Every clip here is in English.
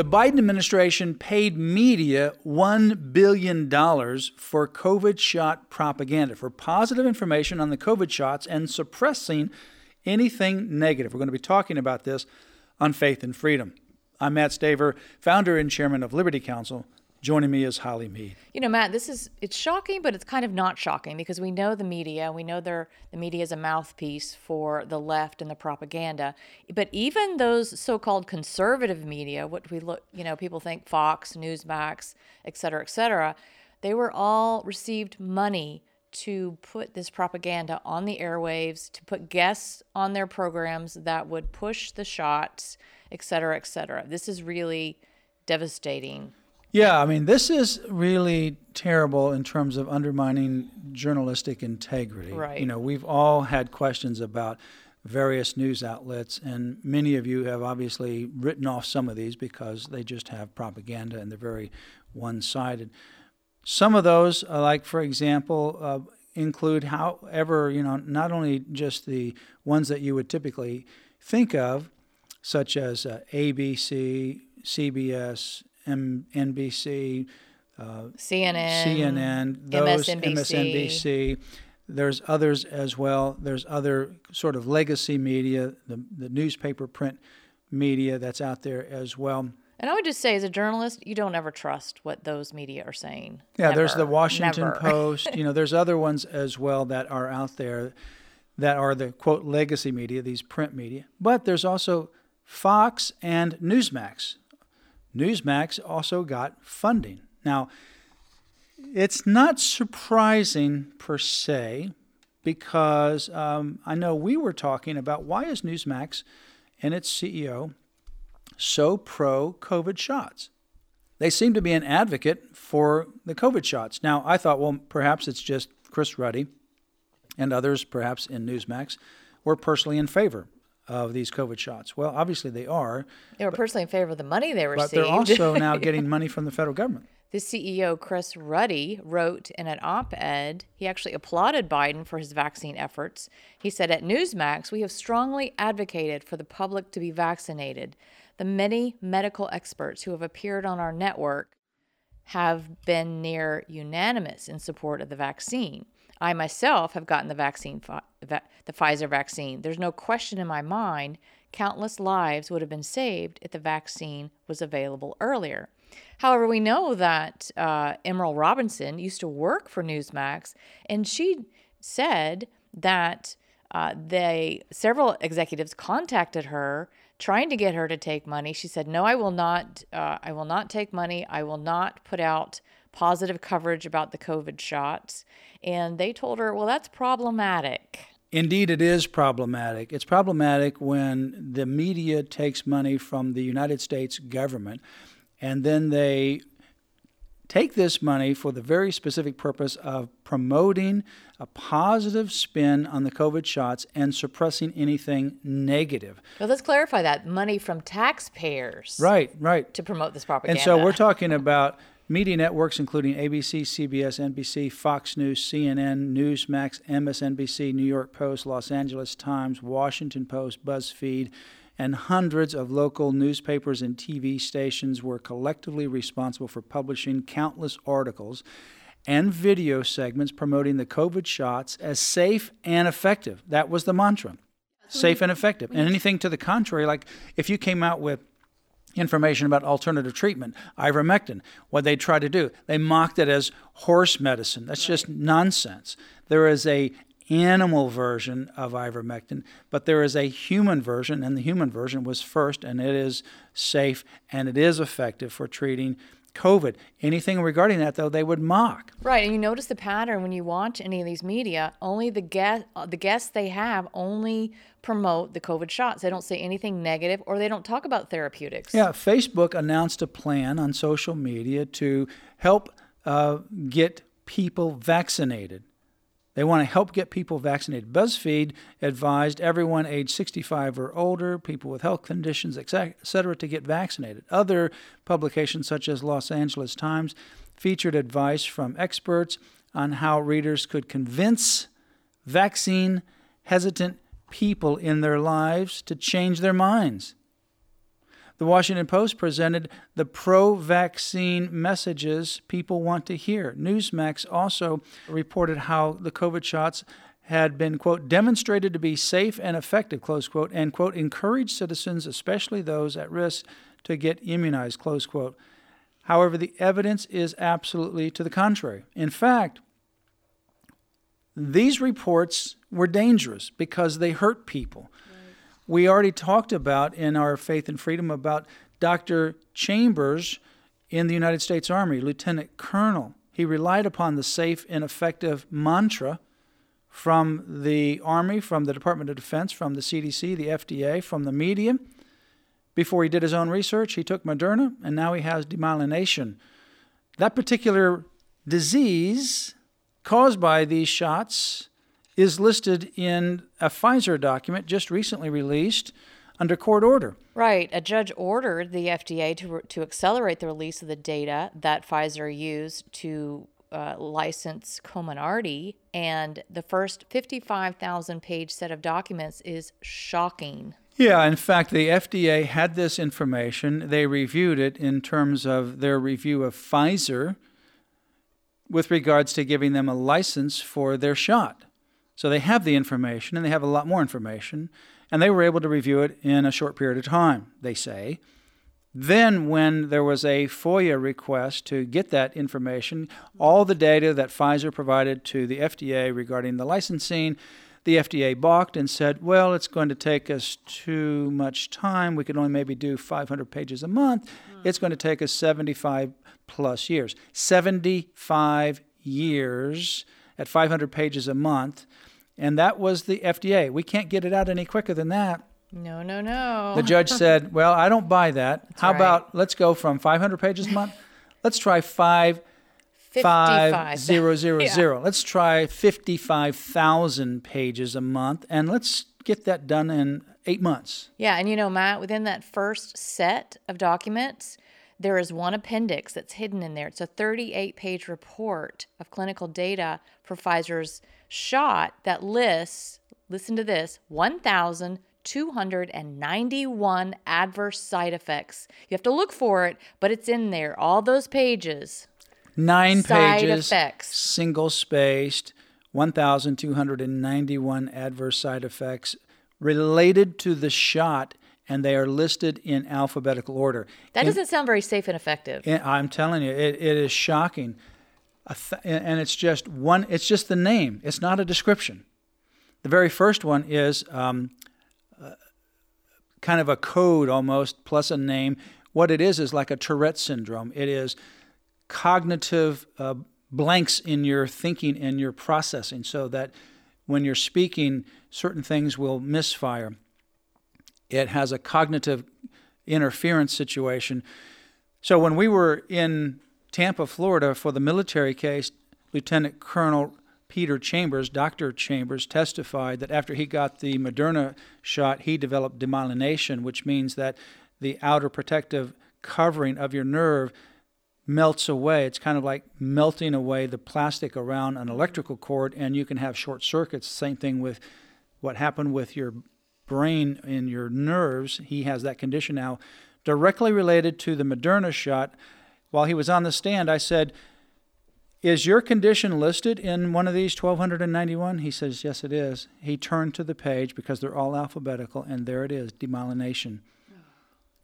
The Biden administration paid media $1 billion for COVID shot propaganda, for positive information on the COVID shots and suppressing anything negative. We're going to be talking about this on Faith and Freedom. I'm Mat Staver, founder and chairman of Liberty Counsel. Joining me is Holly Mead. You know, Matt, this is it's shocking, but it's kind of not shocking because we know the media. We know they're the media is a mouthpiece for the left and the propaganda. But even those so-called conservative media, what we look, you know, people think Fox, Newsmax, et cetera, et cetera, they were all received money to put this propaganda on the airwaves, to put guests on their programs that would push the shots, et cetera, et cetera. This is really devastating yeah, I mean, this is really terrible in terms of undermining journalistic integrity. Right. You know, we've all had questions about various news outlets, and many of you have obviously written off some of these because they just have propaganda and they're very one sided. Some of those, uh, like for example, uh, include, however, you know, not only just the ones that you would typically think of, such as uh, ABC, CBS, M- NBC, uh, CNN, CNN, those MSNBC. MSNBC. There's others as well. There's other sort of legacy media, the, the newspaper print media that's out there as well. And I would just say, as a journalist, you don't ever trust what those media are saying. Yeah, Never. there's the Washington Never. Post. You know, there's other ones as well that are out there that are the quote legacy media, these print media. But there's also Fox and Newsmax. Newsmax also got funding. Now, it's not surprising per se because um, I know we were talking about why is Newsmax and its CEO so pro COVID shots? They seem to be an advocate for the COVID shots. Now, I thought, well, perhaps it's just Chris Ruddy and others, perhaps in Newsmax, were personally in favor of these COVID shots. Well, obviously they are. They were but, personally in favor of the money they received. But they're also now getting money from the federal government. The CEO, Chris Ruddy, wrote in an op ed, he actually applauded Biden for his vaccine efforts. He said, At Newsmax, we have strongly advocated for the public to be vaccinated. The many medical experts who have appeared on our network have been near unanimous in support of the vaccine. I myself have gotten the vaccine, the Pfizer vaccine. There's no question in my mind countless lives would have been saved if the vaccine was available earlier. However, we know that uh, Emerald Robinson used to work for Newsmax, and she said that uh, they several executives contacted her trying to get her to take money. She said, "No, I will not. Uh, I will not take money. I will not put out positive coverage about the COVID shots." And they told her, "Well, that's problematic." Indeed, it is problematic. It's problematic when the media takes money from the United States government and then they take this money for the very specific purpose of promoting a positive spin on the COVID shots and suppressing anything negative. Well, let's clarify that money from taxpayers. Right, right. To promote this propaganda. And so we're talking about media networks including ABC, CBS, NBC, Fox News, CNN, Newsmax, MSNBC, New York Post, Los Angeles Times, Washington Post, BuzzFeed, and hundreds of local newspapers and TV stations were collectively responsible for publishing countless articles and video segments promoting the COVID shots as safe and effective. That was the mantra safe and effective. And anything to the contrary, like if you came out with information about alternative treatment, ivermectin, what they try to do, they mocked it as horse medicine. That's just nonsense. There is a animal version of ivermectin, but there is a human version, and the human version was first, and it is safe and it is effective for treating COVID. Anything regarding that, though, they would mock. Right, and you notice the pattern when you watch any of these media. Only the guest, uh, the guests they have, only promote the COVID shots. They don't say anything negative, or they don't talk about therapeutics. Yeah, Facebook announced a plan on social media to help uh, get people vaccinated. They want to help get people vaccinated. BuzzFeed advised everyone age 65 or older, people with health conditions, etc., to get vaccinated. Other publications, such as Los Angeles Times, featured advice from experts on how readers could convince vaccine hesitant people in their lives to change their minds. The Washington Post presented the pro vaccine messages people want to hear. Newsmax also reported how the COVID shots had been, quote, demonstrated to be safe and effective, close quote, and, quote, encourage citizens, especially those at risk, to get immunized, close quote. However, the evidence is absolutely to the contrary. In fact, these reports were dangerous because they hurt people. We already talked about in our Faith and Freedom about Dr. Chambers in the United States Army, Lieutenant Colonel. He relied upon the safe and effective mantra from the Army, from the Department of Defense, from the CDC, the FDA, from the media. Before he did his own research, he took Moderna, and now he has demyelination. That particular disease caused by these shots is listed in a Pfizer document just recently released under court order. Right. A judge ordered the FDA to, to accelerate the release of the data that Pfizer used to uh, license Comirnaty, and the first 55,000 page set of documents is shocking. Yeah, in fact, the FDA had this information. They reviewed it in terms of their review of Pfizer with regards to giving them a license for their shot. So they have the information and they have a lot more information, and they were able to review it in a short period of time, they say. Then, when there was a FOIA request to get that information, all the data that Pfizer provided to the FDA regarding the licensing, the FDA balked and said, well, it's going to take us too much time. We can only maybe do 500 pages a month. Mm. It's going to take us 75 plus years. 75 years at 500 pages a month and that was the FDA. We can't get it out any quicker than that. No, no, no. The judge said, "Well, I don't buy that. That's How right. about let's go from 500 pages a month? let's try five, five zero zero yeah. zero. Let's try 55,000 pages a month, and let's get that done in eight months." Yeah, and you know, Matt, within that first set of documents, there is one appendix that's hidden in there. It's a 38 page report of clinical data for Pfizer's shot that lists, listen to this, 1,291 adverse side effects. You have to look for it, but it's in there. All those pages. Nine side pages, effects. single spaced, 1,291 adverse side effects related to the shot and they are listed in alphabetical order. That doesn't sound very safe and effective. I'm telling you, it, it is shocking. Th- and it's just one, it's just the name, it's not a description. The very first one is um, uh, kind of a code almost, plus a name. What it is is like a Tourette syndrome. It is cognitive uh, blanks in your thinking and your processing, so that when you're speaking, certain things will misfire. It has a cognitive interference situation. So when we were in Tampa, Florida, for the military case, Lieutenant Colonel Peter Chambers, Dr. Chambers, testified that after he got the Moderna shot, he developed demyelination, which means that the outer protective covering of your nerve melts away. It's kind of like melting away the plastic around an electrical cord, and you can have short circuits. Same thing with what happened with your brain and your nerves. He has that condition now, directly related to the Moderna shot while he was on the stand, I said, Is your condition listed in one of these 1291? He says, Yes, it is. He turned to the page because they're all alphabetical, and there it is demyelination.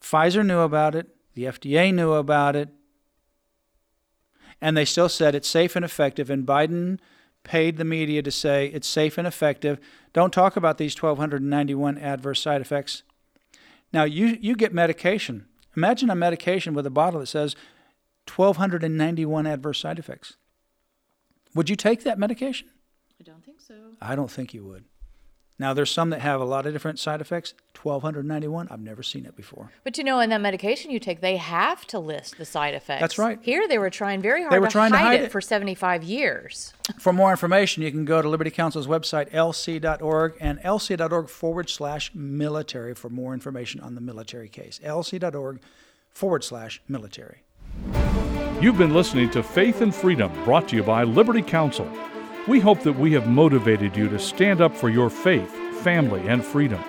Pfizer knew about it, the FDA knew about it, and they still said it's safe and effective. And Biden paid the media to say it's safe and effective. Don't talk about these 1,291 adverse side effects. Now, you, you get medication. Imagine a medication with a bottle that says 1,291 adverse side effects. Would you take that medication? I don't think so. I don't think you would. Now, there's some that have a lot of different side effects. 1291, I've never seen it before. But you know, in that medication you take, they have to list the side effects. That's right. Here, they were trying very hard they were to, trying to hide hide it, it. for 75 years. For more information, you can go to Liberty Counsel's website, lc.org, and lc.org forward slash military for more information on the military case. lc.org forward slash military. You've been listening to Faith and Freedom, brought to you by Liberty Counsel. We hope that we have motivated you to stand up for your faith, family, and freedom.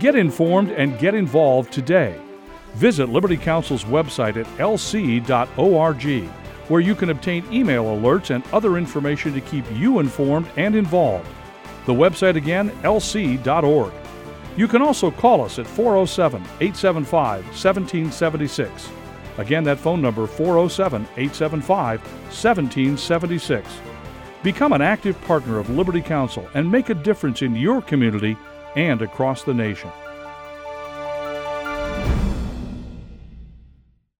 Get informed and get involved today. Visit Liberty Counsel's website at lc.org, where you can obtain email alerts and other information to keep you informed and involved. The website again, lc.org. You can also call us at 407 875 1776. Again, that phone number 407 875 1776. Become an active partner of Liberty Counsel and make a difference in your community and across the nation.